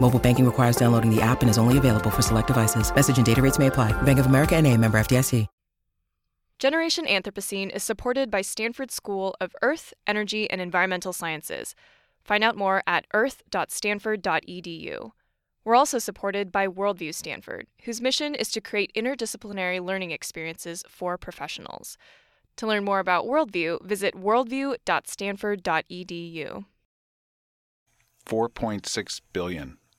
Mobile banking requires downloading the app and is only available for select devices. Message and data rates may apply. Bank of America and a member FDIC. Generation Anthropocene is supported by Stanford School of Earth, Energy, and Environmental Sciences. Find out more at earth.stanford.edu. We're also supported by Worldview Stanford, whose mission is to create interdisciplinary learning experiences for professionals. To learn more about Worldview, visit worldview.stanford.edu. 4.6 billion.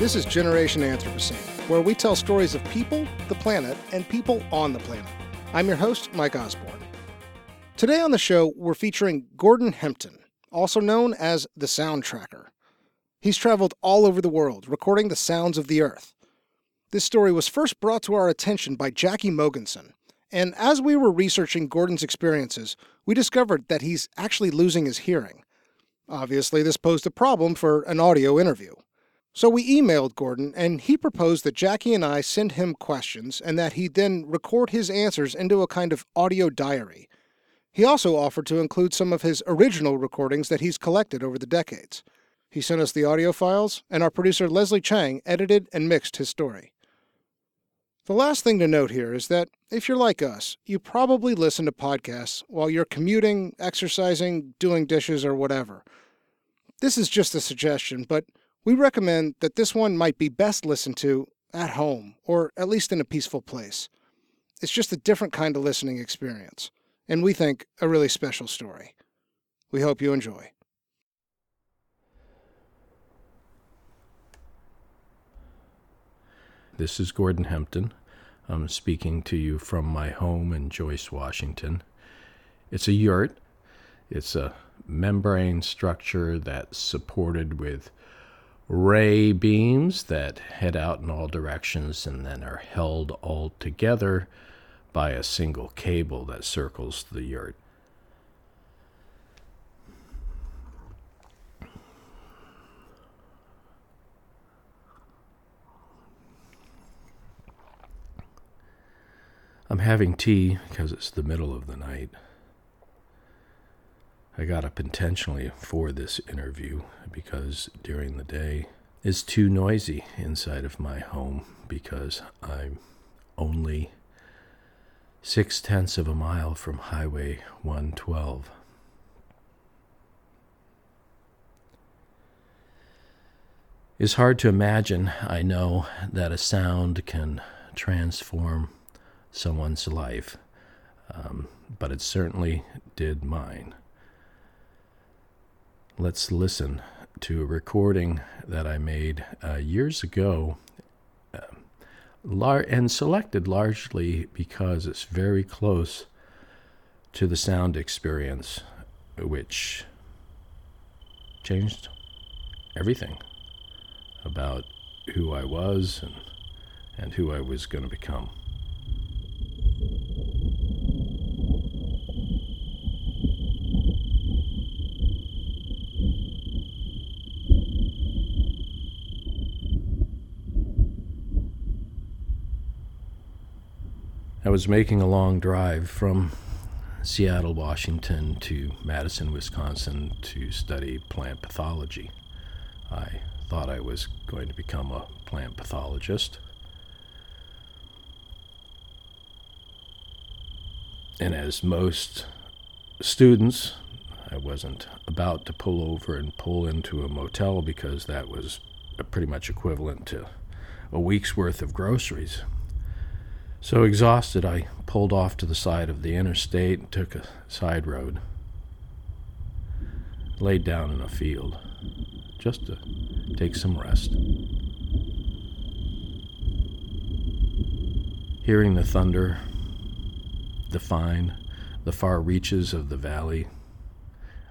This is Generation Anthropocene, where we tell stories of people, the planet, and people on the planet. I'm your host, Mike Osborne. Today on the show, we're featuring Gordon Hempton, also known as the Sound Tracker. He's traveled all over the world, recording the sounds of the Earth. This story was first brought to our attention by Jackie Mogensen, and as we were researching Gordon's experiences, we discovered that he's actually losing his hearing. Obviously, this posed a problem for an audio interview. So we emailed Gordon, and he proposed that Jackie and I send him questions and that he then record his answers into a kind of audio diary. He also offered to include some of his original recordings that he's collected over the decades. He sent us the audio files, and our producer Leslie Chang edited and mixed his story. The last thing to note here is that if you're like us, you probably listen to podcasts while you're commuting, exercising, doing dishes, or whatever. This is just a suggestion, but we recommend that this one might be best listened to at home, or at least in a peaceful place. It's just a different kind of listening experience, and we think a really special story. We hope you enjoy. This is Gordon Hempton. I'm speaking to you from my home in Joyce, Washington. It's a yurt. It's a membrane structure that's supported with ray beams that head out in all directions and then are held all together by a single cable that circles the yurt. I'm having tea because it's the middle of the night. I got up intentionally for this interview because during the day it's too noisy inside of my home because I'm only six tenths of a mile from Highway 112. It's hard to imagine, I know, that a sound can transform someone's life, um, but it certainly did mine. Let's listen to a recording that I made uh, years ago uh, lar- and selected largely because it's very close to the sound experience, which changed everything about who I was and, and who I was going to become. I was making a long drive from Seattle, Washington to Madison, Wisconsin to study plant pathology. I thought I was going to become a plant pathologist. And as most students, I wasn't about to pull over and pull into a motel because that was pretty much equivalent to a week's worth of groceries. So exhausted, I pulled off to the side of the interstate and took a side road. Laid down in a field just to take some rest. Hearing the thunder define the far reaches of the valley,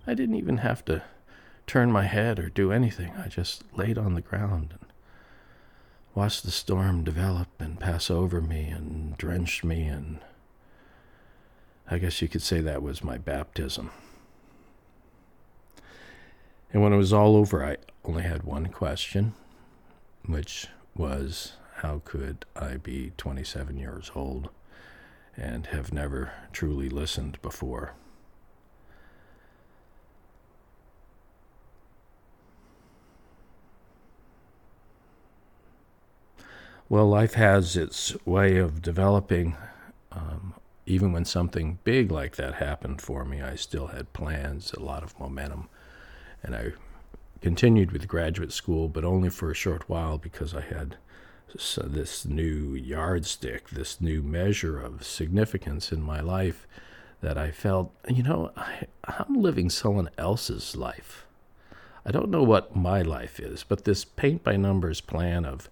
I didn't even have to turn my head or do anything. I just laid on the ground and watched the storm develop and pass over me and drench me, and I guess you could say that was my baptism. And when it was all over, I only had one question, which was how could I be 27 years old and have never truly listened before? Well, life has its way of developing. Um, even when something big like that happened for me, I still had plans, a lot of momentum, and I continued with graduate school, but only for a short while because I had this new yardstick, this new measure of significance in my life that I felt, you know, I, I'm living someone else's life. I don't know what my life is, but this paint by numbers plan of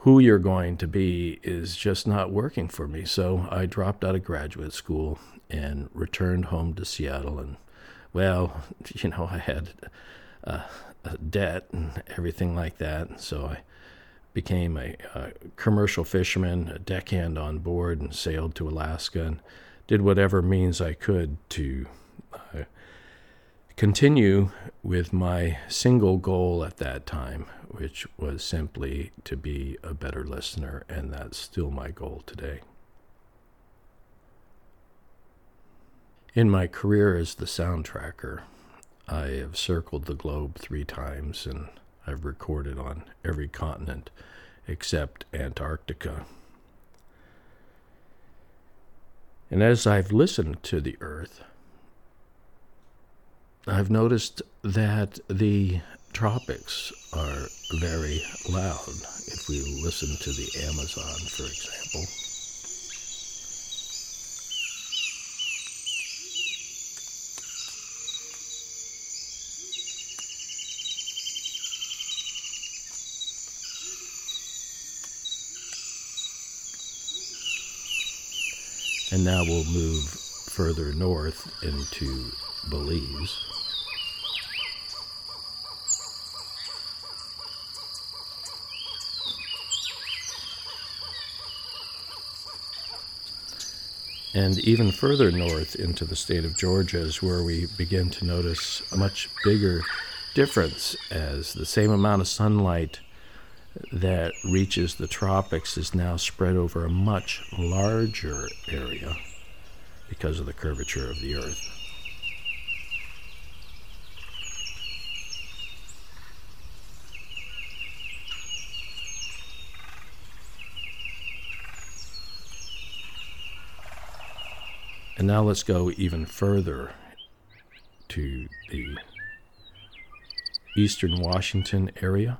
who you're going to be is just not working for me. So I dropped out of graduate school and returned home to Seattle. And, well, you know, I had uh, a debt and everything like that. and So I became a, a, commercial fisherman, a deckhand on board, and sailed to Alaska and did whatever means I could to uh, continue with my single goal at that time, which was simply to be a better listener, and that's still my goal today. In my career as the sound tracker, I have circled the globe three times and I've recorded on every continent except Antarctica. And as I've listened to the Earth, I've noticed that the tropics are very loud. If we listen to the Amazon, for example, and now we'll move further north into Belize. And even further north into the state of Georgia is where we begin to notice a much bigger difference as the same amount of sunlight that reaches the tropics is now spread over a much larger area because of the curvature of the earth. And now let's go even further to the eastern Washington area.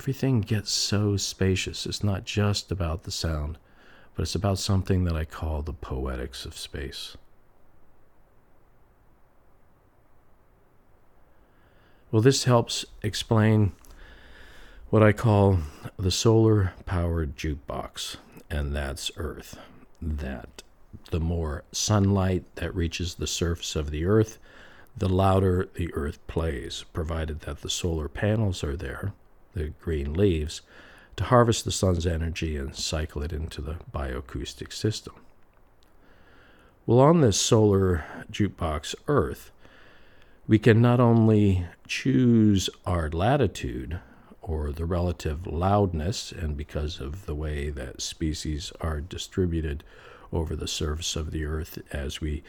Everything gets so spacious. It's not just about the sound, but it's about something that I call the poetics of space. Well, this helps explain what I call the solar powered jukebox, and that's Earth. That the more sunlight that reaches the surface of the Earth, the louder the earth plays, provided that the solar panels are there, the green leaves, to harvest the sun's energy and cycle it into the bioacoustic system. Well, on this solar jukebox Earth, we can not only choose our latitude or the relative loudness, and because of the way that species are distributed over the surface of the Earth as we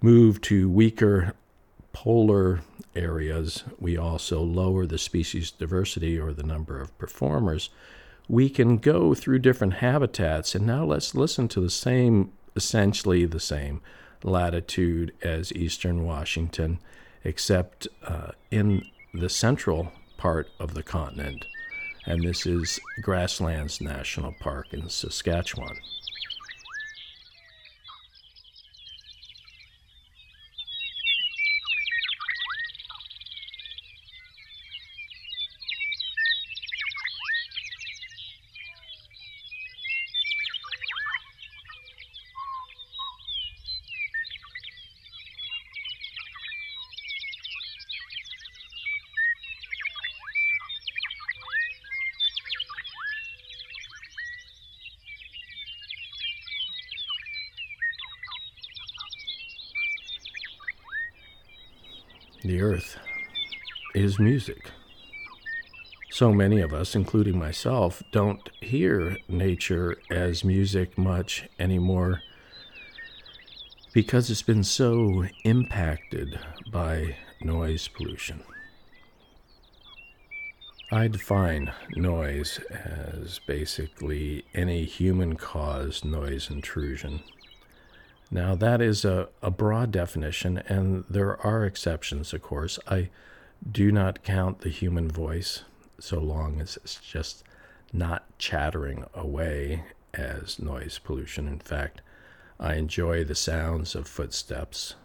move to weaker polar areas, we also lower the species diversity or the number of performers. We can go through different habitats, and now let's listen to the same, essentially the same latitude as eastern Washington except uh, in the central part of the continent. And this is Grasslands National Park in Saskatchewan. The earth is music. So many of us, including myself, don't hear nature as music much anymore because it's been so impacted by noise pollution. I define noise as basically any human caused noise intrusion now, that is a, a broad definition, and there are exceptions, of course. I do not count the human voice so long as it's just not chattering away as noise pollution. In fact, I enjoy the sounds of footsteps.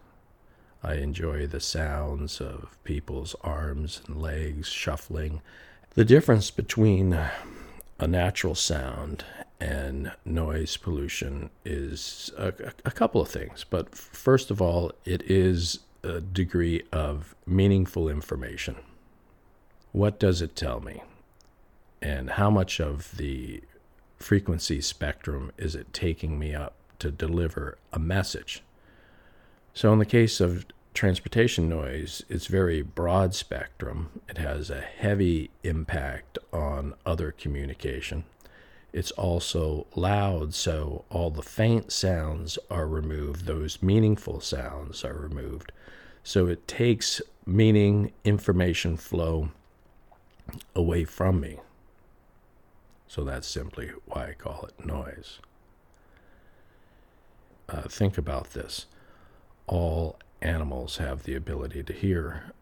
I enjoy the sounds of people's arms and legs shuffling. The difference between a natural sound and noise pollution is a, a, couple of things. But first of all, it is a degree of meaningful information. What does it tell me? And how much of the frequency spectrum is it taking me up to deliver a message? So, in the case of transportation noise, it's very broad spectrum. It has a heavy impact on other communication it's also loud, so all the faint sounds are removed, those meaningful sounds are removed. So it takes meaning, information flow away from me. So that's simply why I call it noise. Uh, think about this. All animals have the ability to hear.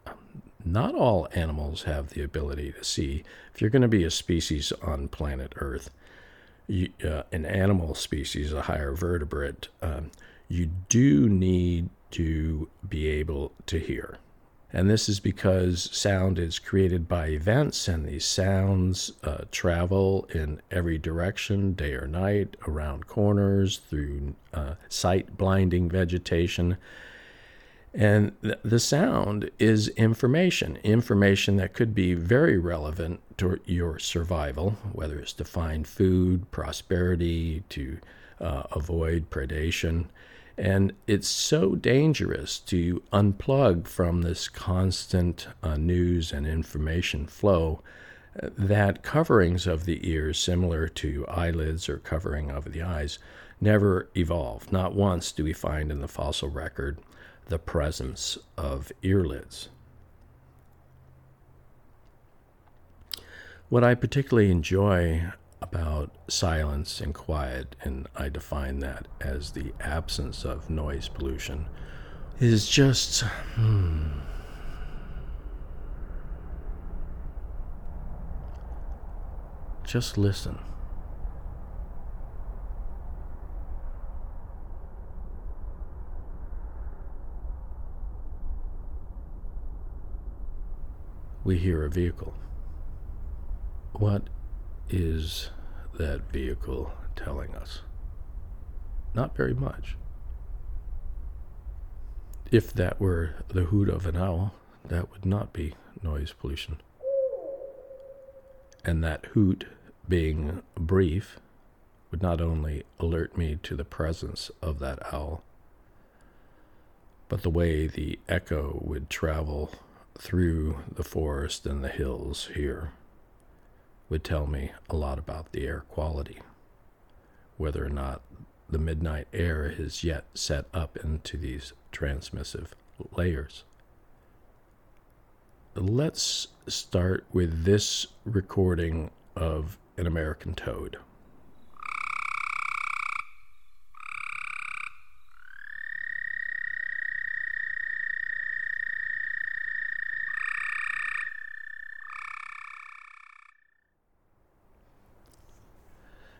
Not all animals have the ability to see. If you're going to be a species on planet Earth, you, uh, an animal species, a higher vertebrate, um, you do need to be able to hear. And this is because sound is created by events, and these sounds uh, travel in every direction, day or night, around corners, through uh, sight blinding vegetation. And th- the sound is information, information that could be very relevant to your survival, whether it's to find food, prosperity, to uh, avoid predation. And it's so dangerous to unplug from this constant uh, news and information flow uh, that coverings of the ears, similar to eyelids or covering of the eyes, never evolved. Not once do we find in the fossil record the presence of earlids. What I particularly enjoy about silence and quiet, and I define that as the absence of noise pollution, is just. Hmm, just listen. We hear a vehicle. What is that vehicle telling us? Not very much. if that were the hoot of an owl, that would not be noise pollution. And that hoot, being brief, would not only alert me to the presence of that owl, but the way the echo would travel through the forest and the hills here would tell me a lot about the air quality, whether or not the midnight air is yet set up into these transmissive layers. Let's start with this recording of an American toad.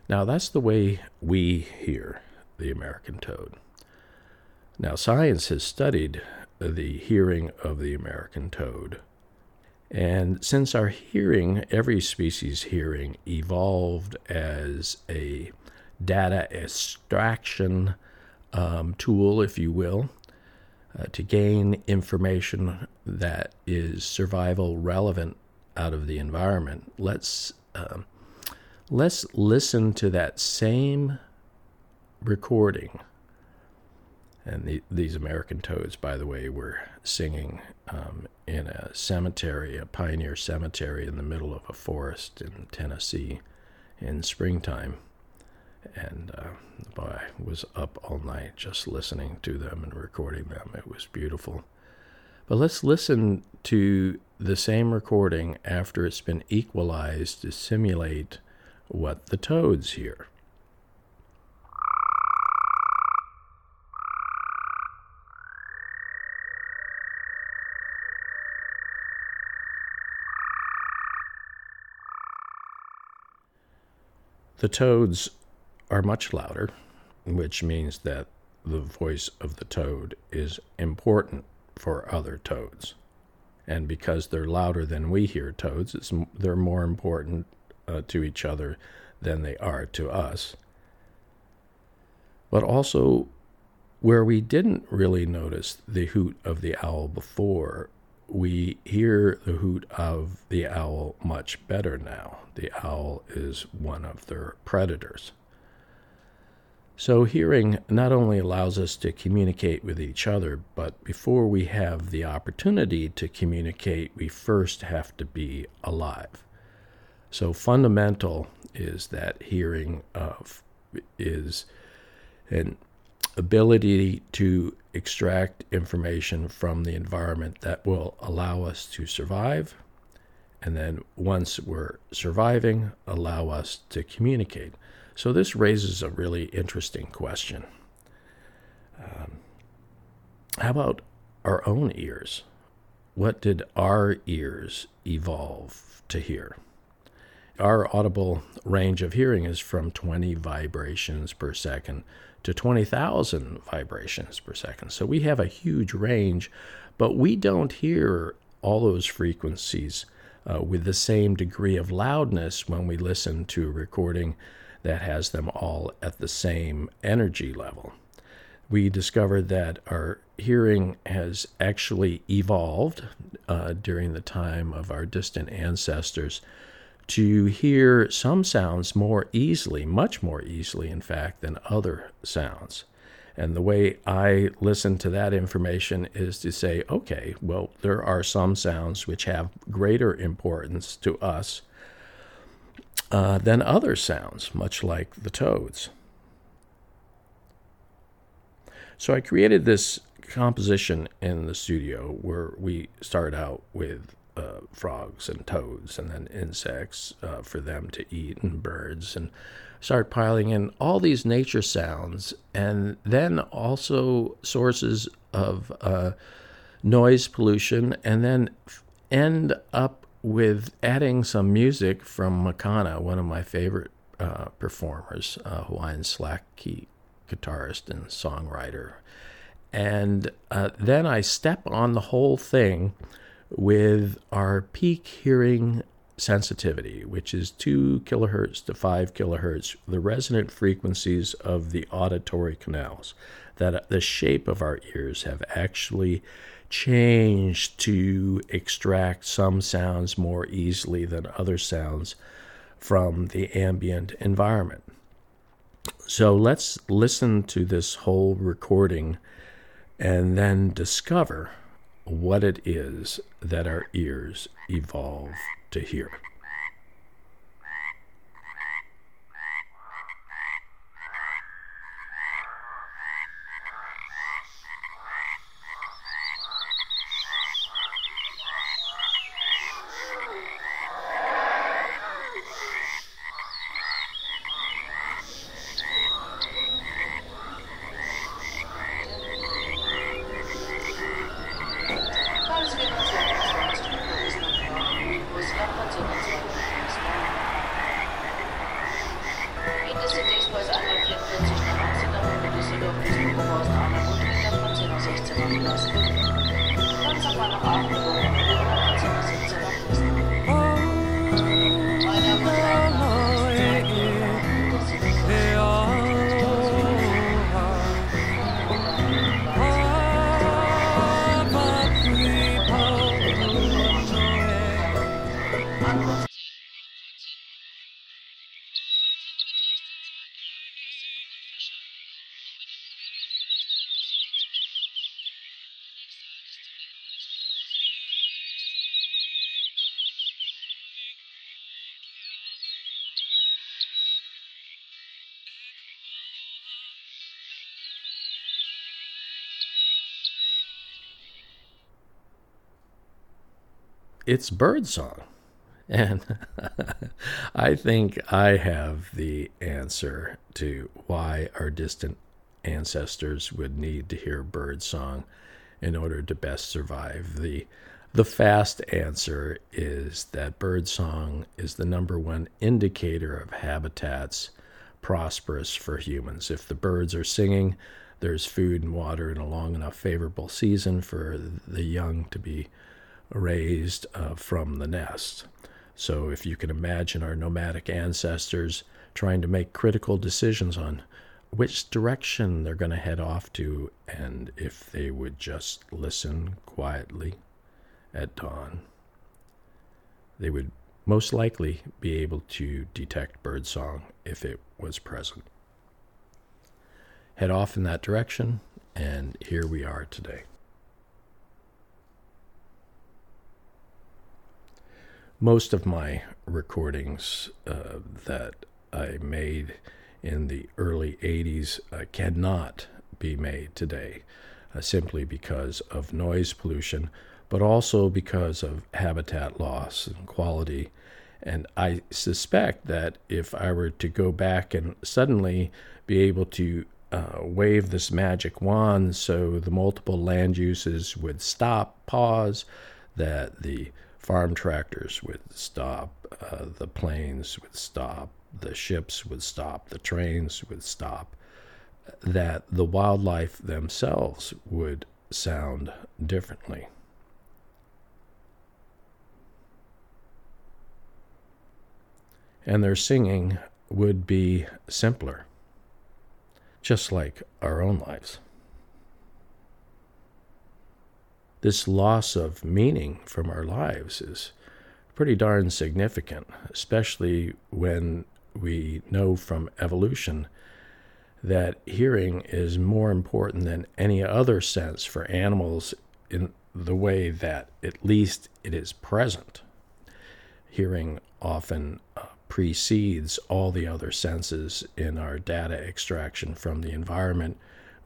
Now, that's the way we hear the American toad. Now, science has studied the hearing of the American toad. And since our hearing, every species' hearing, evolved as a data extraction um, tool, if you will, uh, to gain information that is survival relevant out of the environment, let's um, let's listen to that same recording. And the, these American toads, by the way, were singing um, in a cemetery, a pioneer cemetery in the middle of a forest in Tennessee in springtime. And uh, boy, I was up all night just listening to them and recording them. It was beautiful. But let's listen to the same recording after it's been equalized to simulate what the toads hear. The toads are much louder, which means that the voice of the toad is important for other toads. And because they're louder than we hear toads, they're more important uh, to each other than they are to us. But also, where we didn't really notice the hoot of the owl before, we hear the hoot of the owl much better now. The owl is one of their predators. So, hearing not only allows us to communicate with each other, but before we have the opportunity to communicate, we first have to be alive. So fundamental is that hearing of is an ability to extract information from the environment that will allow us to survive. And then once we're surviving allow us to communicate. So this raises a really interesting question. Um, how about our own ears? What did our ears evolve to hear our audible range of hearing is from 20 vibrations per second to 20,000 vibrations per second. So we have a huge range, but we don't hear all those frequencies uh, with the same degree of loudness when we listen to a recording that has them all at the same energy level. We discovered that our hearing has actually evolved uh, during the time of our distant ancestors to hear some sounds more easily, much more easily, in fact, than other sounds. And the way I listen to that information is to say, okay, well, there are some sounds which have greater importance to us uh, than other sounds, much like the toads. So I created this composition in the studio where we start out with uh, frogs and toads and then insects uh, for them to eat and birds and start piling in all these nature sounds and then also sources of uh, noise pollution and then end up with adding some music from Makana, one of my favorite uh, performers, Hawaiian slack key guitarist and songwriter. And uh, then I step on the whole thing with our peak hearing sensitivity, which is 2 kilohertz to 5 kilohertz, the resonant frequencies of the auditory canals. that the shape of our ears have actually changed to extract some sounds more easily than other sounds from the ambient environment. So let's listen to this whole recording and then discover what it is that our ears evolve to hear. It's birdsong. And I think I have the answer to why our distant ancestors would need to hear birdsong in order to best survive. The the fast answer is that birdsong is the number one indicator of habitats prosperous for humans. If the birds are singing, there's food and water and a long enough favorable season for the young to be raised uh, from the nest. So, if you can imagine our nomadic ancestors trying to make critical decisions on which direction they're going to head off to, and if they would just listen quietly at dawn, they would most likely be able to detect birdsong if it was present. Head off in that direction, and here we are today. Most of my recordings uh, that I made in the early 80s uh, cannot be made today uh, simply because of noise pollution, but also because of habitat loss and quality. And I suspect that if I were to go back and suddenly be able to uh, wave this magic wand so the multiple land uses would stop, pause, that the farm tractors would stop, uh, the planes would stop, the ships would stop, the trains would stop, that the wildlife themselves would sound differently. And their singing would be simpler, just like our own lives. This loss of meaning from our lives is pretty darn significant, especially when we know from evolution that hearing is more important than any other sense for animals in the way that at least it is present. Hearing often uh, precedes all the other senses in our data extraction from the environment.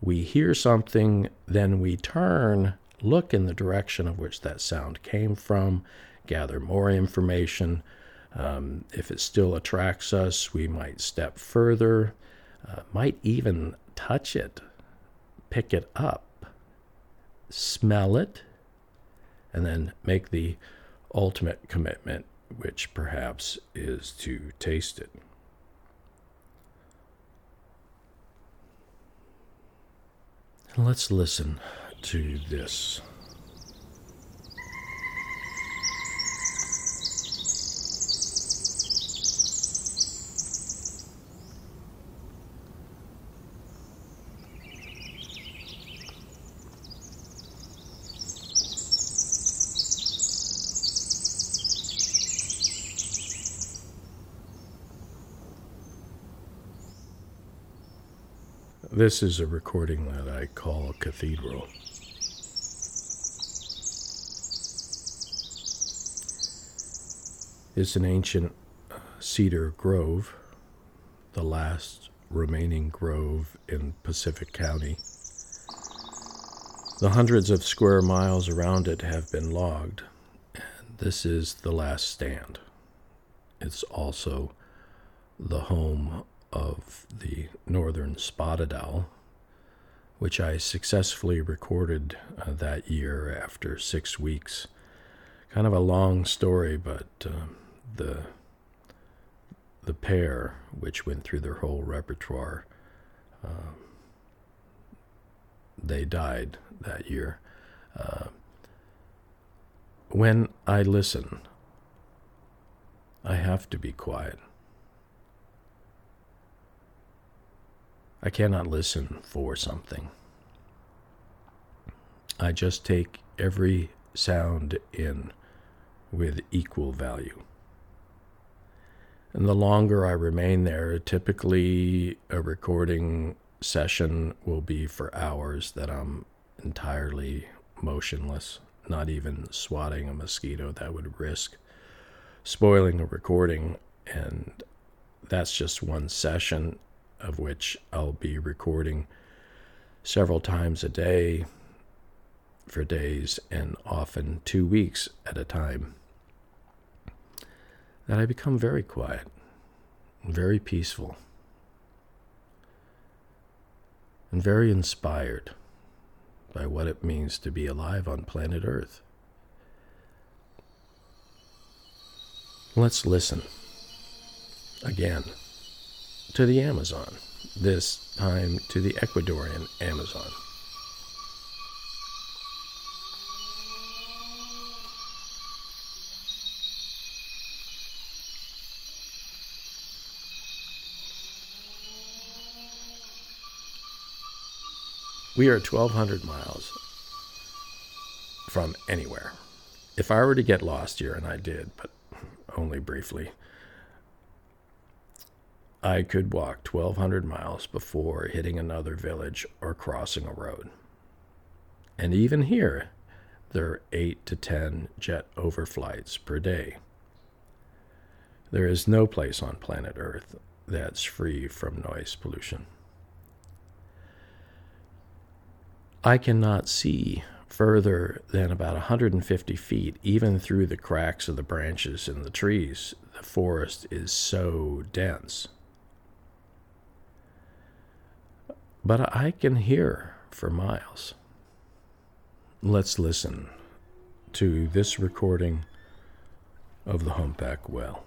We hear something, then we turn look in the direction of which that sound came from, gather more information. Um, if it still attracts us, we might step further, uh, might even touch it, pick it up, smell it, and then make the ultimate commitment, which perhaps is to taste it. let's listen to this. This is a recording that I call Cathedral. It's an ancient uh, cedar grove, the last remaining grove in Pacific County. The hundreds of square miles around it have been logged, and this is the last stand. It's also the home of the northern spotted owl, which I successfully recorded uh, that year after six weeks. Kind of a long story, but uh, the the pair, which went through their whole repertoire, uh, they died that year. Uh, when I listen, I have to be quiet. I cannot listen for something. I just take every sound in with equal value. And the longer I remain there, typically a recording session will be for hours that I'm entirely motionless, not even swatting a mosquito that would risk spoiling a recording. And that's just one session of which I'll be recording several times a day for days and often two weeks at a time, that I become very quiet, very peaceful, and very inspired by what it means to be alive on planet Earth. Let's listen again to the Amazon, this time to the Ecuadorian Amazon. We are 1,200 miles from anywhere. If I were to get lost here, and I did, but only briefly, I could walk 1,200 miles before hitting another village or crossing a road. And even here, there are 8 to 10 jet overflights per day. There is no place on planet Earth that's free from noise pollution. I cannot see further than about 150 feet, even through the cracks of the branches in the trees. The forest is so dense. but I can hear for miles. Let's listen to this recording of the humpback whale.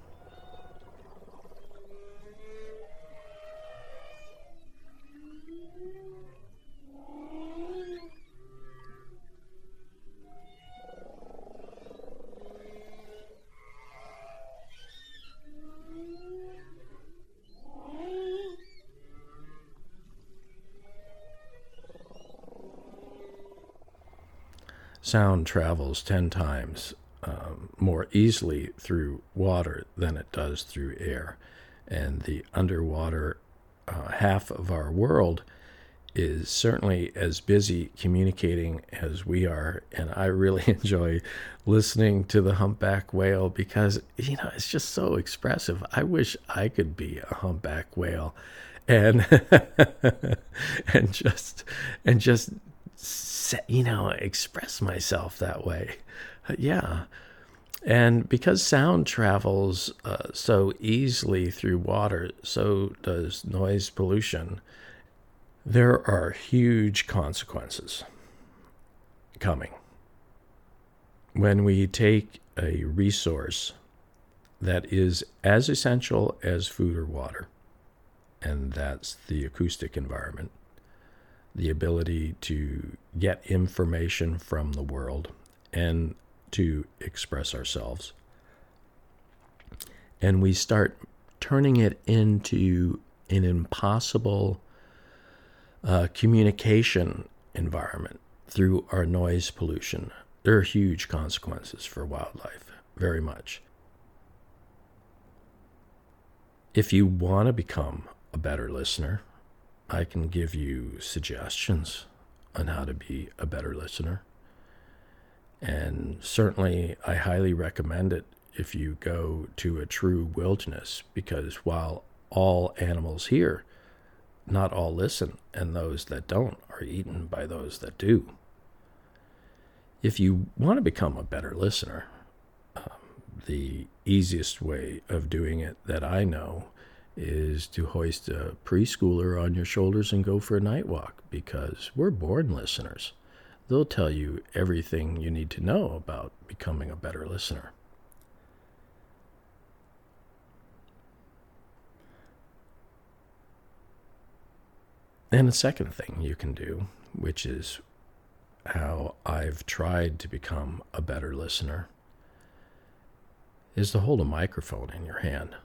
Sound travels 10 times um, more easily through water than it does through air. And the underwater uh, half of our world is certainly as busy communicating as we are. And I really enjoy listening to the humpback whale because, you know, it's just so expressive. I wish I could be a humpback whale and and just and just you know, express myself that way. Uh, yeah. And because sound travels uh, so easily through water, so does noise pollution. There are huge consequences coming. When we take a resource that is as essential as food or water, and that's the acoustic environment, the ability to get information from the world and to express ourselves. And we start turning it into an impossible uh, communication environment through our noise pollution. There are huge consequences for wildlife, very much. If you want to become a better listener, I can give you suggestions on how to be a better listener. And certainly, I highly recommend it if you go to a true wilderness, because while all animals hear, not all listen, and those that don't are eaten by those that do. If you want to become a better listener, um, the easiest way of doing it that I know is to hoist a preschooler on your shoulders and go for a night walk because we're born listeners. They'll tell you everything you need to know about becoming a better listener. And the second thing you can do, which is how I've tried to become a better listener, is to hold a microphone in your hand.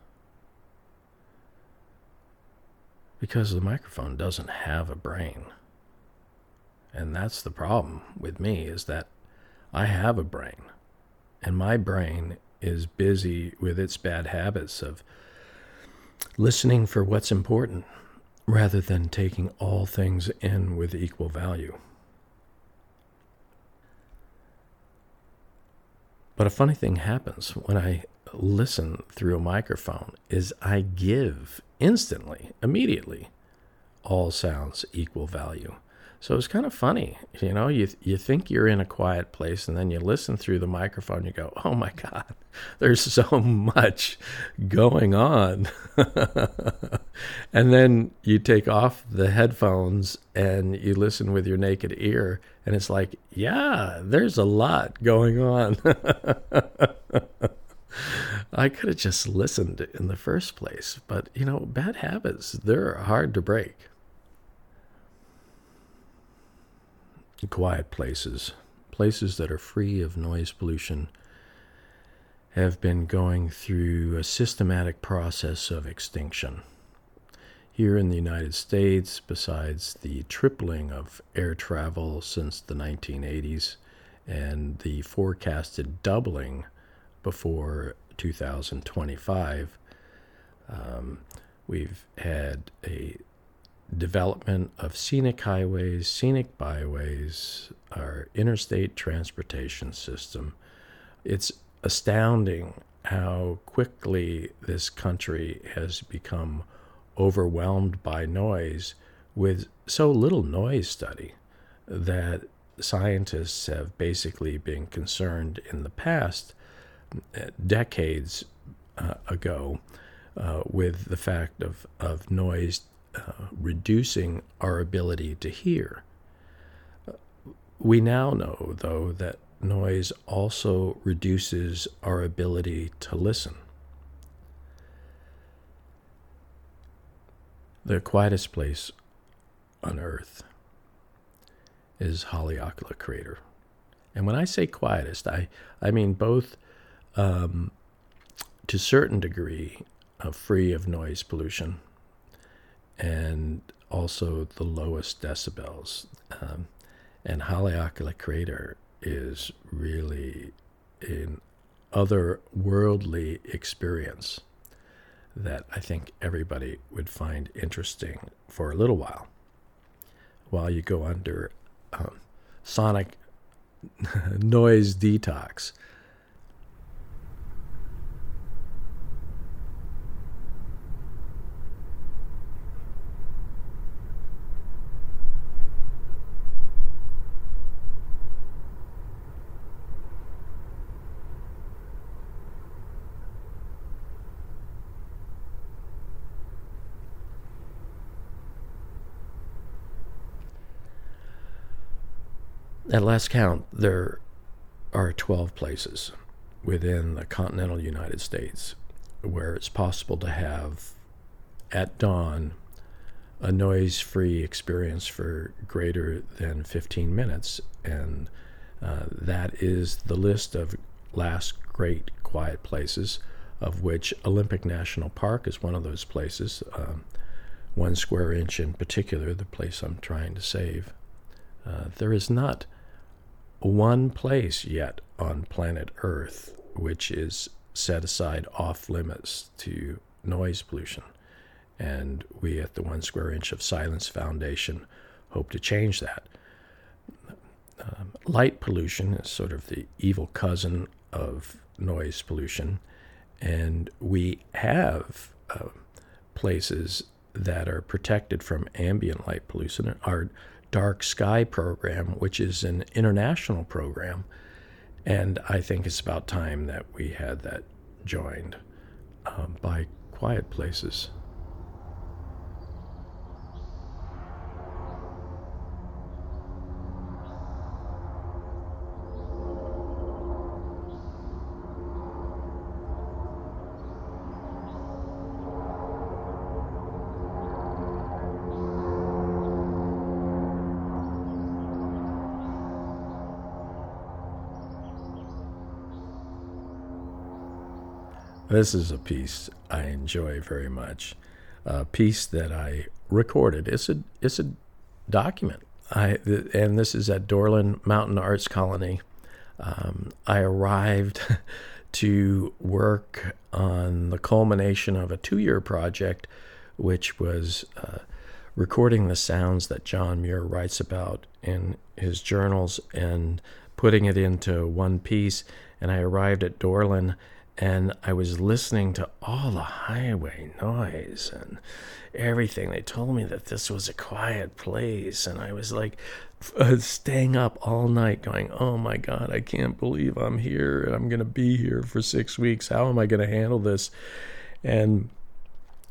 Because the microphone doesn't have a brain. And that's the problem with me is that I have a brain. And my brain is busy with its bad habits of listening for what's important rather than taking all things in with equal value. But a funny thing happens when I listen through a microphone is I give instantly, immediately, all sounds equal value. So it's kind of funny, you know. You you think you're in a quiet place, and then you listen through the microphone. You go, "Oh my God, there's so much going on," and then you take off the headphones and you listen with your naked ear, and it's like, "Yeah, there's a lot going on." I could have just listened in the first place, but you know, bad habits, they're hard to break. quiet places, places that are free of noise pollution, have been going through a systematic process of extinction. Here in the United States, besides the tripling of air travel since the 1980s and the forecasted doubling before 2025, um, we've had a development of scenic highways, scenic byways, our interstate transportation system. It's astounding how quickly this country has become overwhelmed by noise with so little noise study that scientists have basically been concerned in the past, decades uh, ago, uh, with the fact of, of noise uh, reducing our ability to hear. We now know, though, that noise also reduces our ability to listen. The quietest place on Earth is Haleakala Crater. And when I say quietest, I, I mean both um, to a certain degree uh, free of noise pollution and also the lowest decibels. Um, and Haleakala Crater is really an otherworldly experience that I think everybody would find interesting for a little while. While you go under um, sonic noise detox At last count, there are 12 places within the continental United States where it's possible to have at dawn a noise free experience for greater than 15 minutes. And uh, that is the list of last great quiet places, of which Olympic National Park is one of those places. Um, one square inch in particular, the place I'm trying to save. Uh, there is not one place yet on planet Earth which is set aside off limits to noise pollution. And we at the One Square Inch of Silence Foundation hope to change that. Um, light pollution is sort of the evil cousin of noise pollution, and we have uh, places that are protected from ambient light pollution. Dark Sky program, which is an international program, and I think it's about time that we had that joined um, by Quiet Places. This is a piece I enjoy very much. A piece that I recorded. It's a it's a document. I and this is at Dorland Mountain Arts Colony. Um, I arrived to work on the culmination of a two-year project, which was uh, recording the sounds that John Muir writes about in his journals and putting it into one piece. And I arrived at Dorland and I was listening to all the highway noise and everything. They told me that this was a quiet place, and I was like uh, staying up all night going, Oh my God, I can't believe I'm here and I'm going to be here for six weeks. How am I going to handle this? And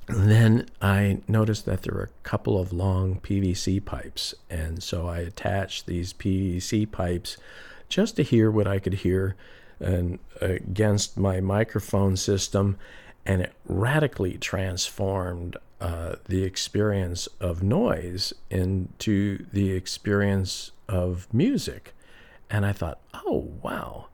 then I noticed that there were a couple of long PVC pipes, and so I attached these PVC pipes just to hear what I could hear and against my microphone system, and it radically transformed uh, the experience of noise into the experience of music. And I thought, oh, wow.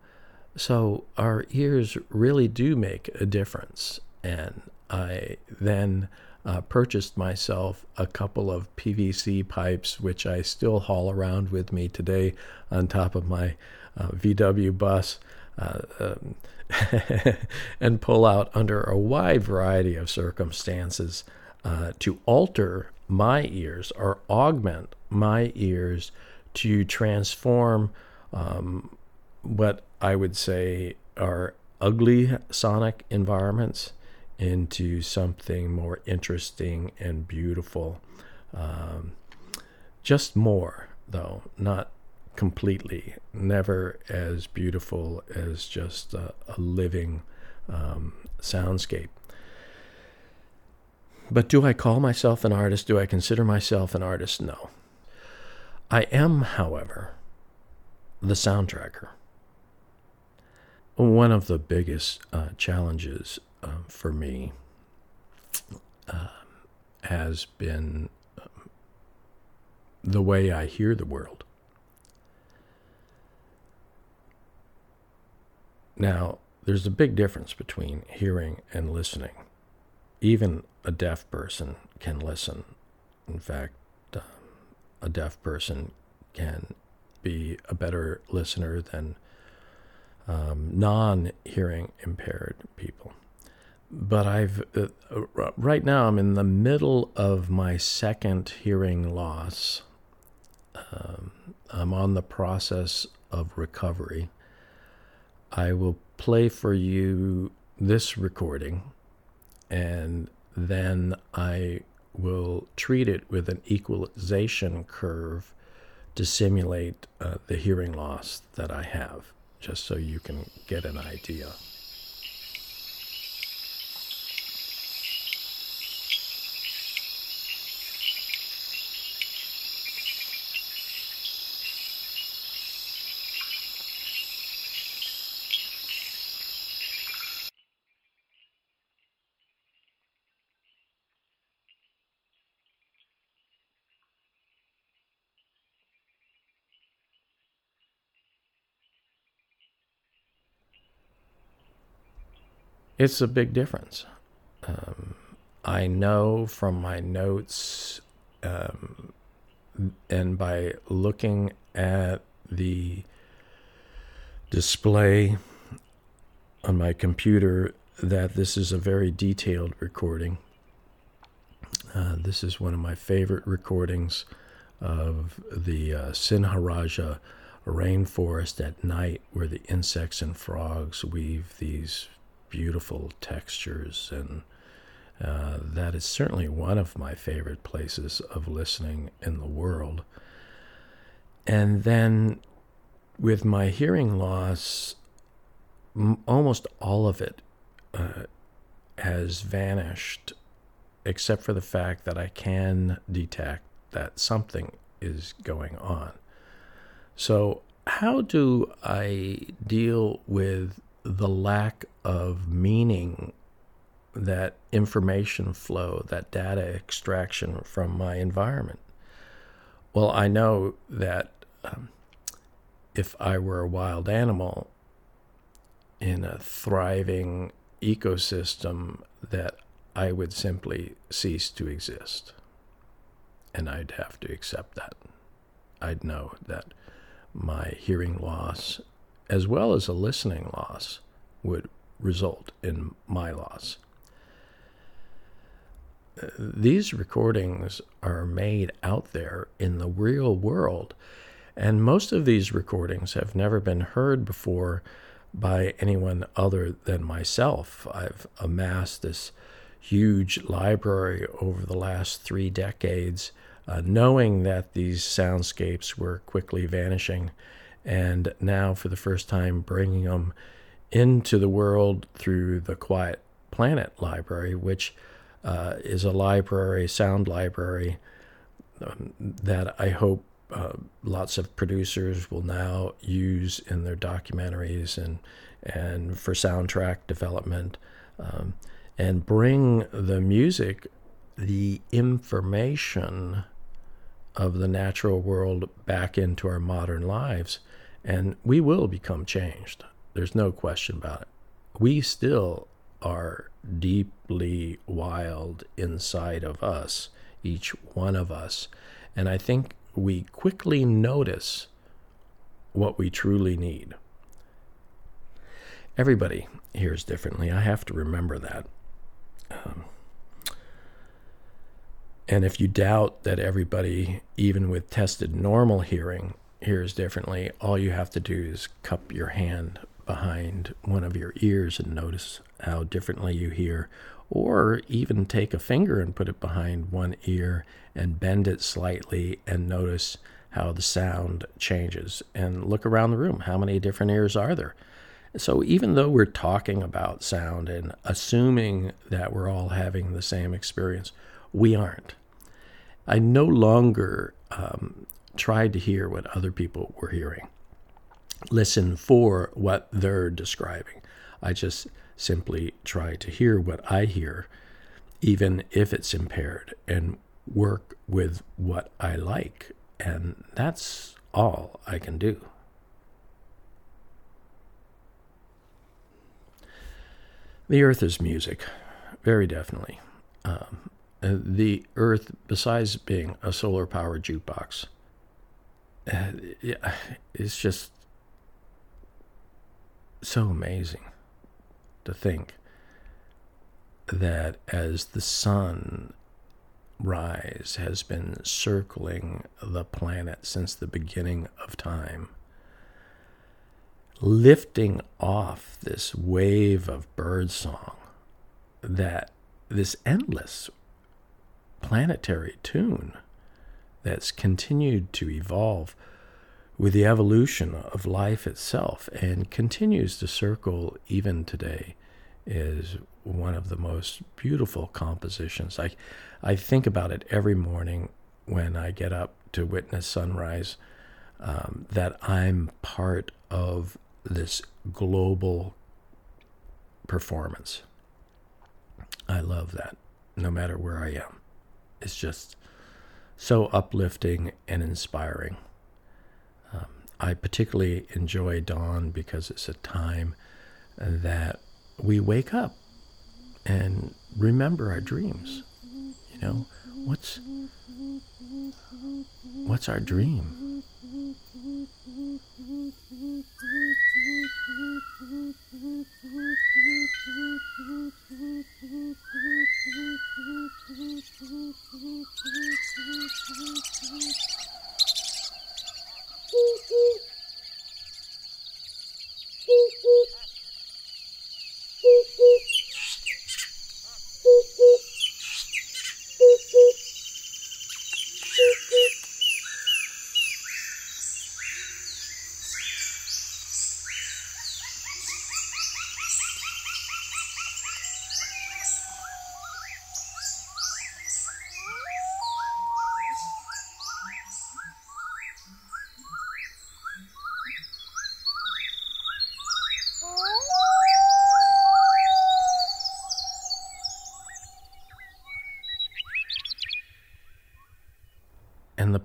So our ears really do make a difference. And I then uh, purchased myself a couple of PVC pipes, which I still haul around with me today on top of my uh, VW bus uh, um, and pull out under a wide variety of circumstances uh, to alter my ears or augment my ears to transform um, what I would say are ugly sonic environments into something more interesting and beautiful. Um, just more, though, not completely, never as beautiful as just a, a living um, soundscape. But do I call myself an artist? Do I consider myself an artist? No. I am, however, the soundtracker. One of the biggest uh, challenges uh, for me uh, has been um, the way I hear the world. Now, there's a big difference between hearing and listening. Even a deaf person can listen. In fact, uh, a deaf person can be a better listener than um, non hearing impaired people. But I've, uh, right now, I'm in the middle of my second hearing loss. Um, I'm on the process of recovery. I will play for you this recording and then I will treat it with an equalization curve to simulate uh, the hearing loss that I have, just so you can get an idea. It's a big difference. Um, I know from my notes um, and by looking at the display on my computer that this is a very detailed recording. Uh, this is one of my favorite recordings of the uh, Sinharaja rainforest at night, where the insects and frogs weave these beautiful textures. And uh, that is certainly one of my favorite places of listening in the world. And then with my hearing loss, m- almost all of it uh, has vanished, except for the fact that I can detect that something is going on. So, how do I deal with the lack of meaning that information flow, that data extraction from my environment? Well, I know that um, if I were a wild animal in a thriving ecosystem, that I would simply cease to exist. And I'd have to accept that. I'd know that my hearing loss, as well as a listening loss, would result in my loss. These recordings are made out there in the real world, and most of these recordings have never been heard before by anyone other than myself. I've amassed this huge library over the last three decades, uh, knowing that these soundscapes were quickly vanishing, and now for the first time bringing them into the world through the Quiet Planet Library, which uh, is a library, sound library, um, that I hope uh, lots of producers will now use in their documentaries and and for soundtrack development, um, and bring the music, the information of the natural world back into our modern lives, and we will become changed. There's no question about it. We still are deeply wild inside of us, each one of us. And I think we quickly notice what we truly need. Everybody hears differently. I have to remember that. Um, and if you doubt that everybody, even with tested normal hearing, hears differently, all you have to do is cup your hand behind one of your ears and notice how differently you hear, or even take a finger and put it behind one ear and bend it slightly and notice how the sound changes. And look around the room. How many different ears are there? So, even though we're talking about sound and assuming that we're all having the same experience, we aren't. I no longer um, tried to hear what other people were hearing, listen for what they're describing. I just simply try to hear what I hear, even if it's impaired, and work with what I like. And that's all I can do. The earth is music, very definitely. Um, the earth, besides being a solar powered jukebox, uh, it's just so amazing to think that as the sun rise has been circling the planet since the beginning of time, lifting off this wave of birdsong, that this endless planetary tune that's continued to evolve with the evolution of life itself and continues to circle even today is one of the most beautiful compositions. I, I think about it every morning when I get up to witness sunrise, um, that I'm part of this global performance. I love that, no matter where I am. It's just so uplifting and inspiring. Um, I particularly enjoy dawn because it's a time that we wake up and remember our dreams. You know, what's what's our dream?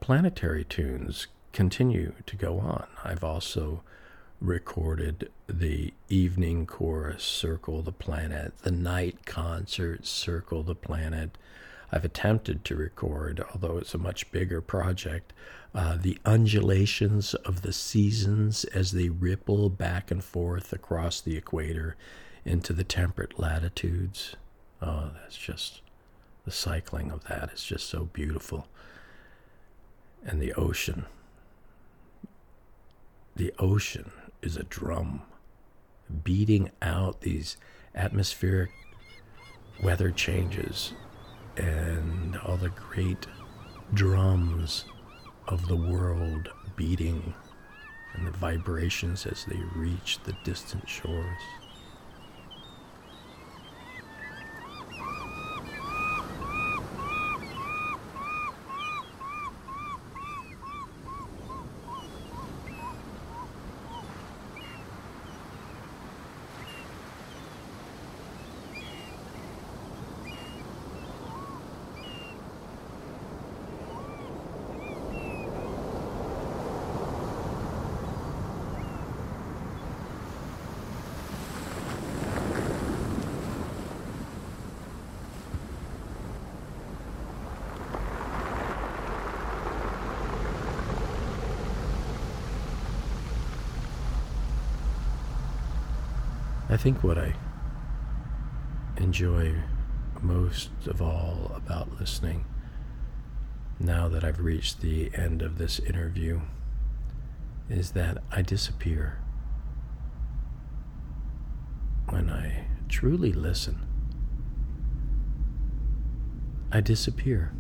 Planetary tunes continue to go on. I've also recorded the evening chorus, Circle the Planet, the night concert, Circle the Planet. I've attempted to record, although it's a much bigger project, uh, the undulations of the seasons as they ripple back and forth across the equator into the temperate latitudes. Oh, that's just the cycling of that is just so beautiful. And the ocean. The ocean is a drum beating out these atmospheric weather changes and all the great drums of the world beating and the vibrations as they reach the distant shores. Think what I enjoy most of all about listening, now that I've reached the end of this interview, is that I disappear. When I truly listen, I disappear.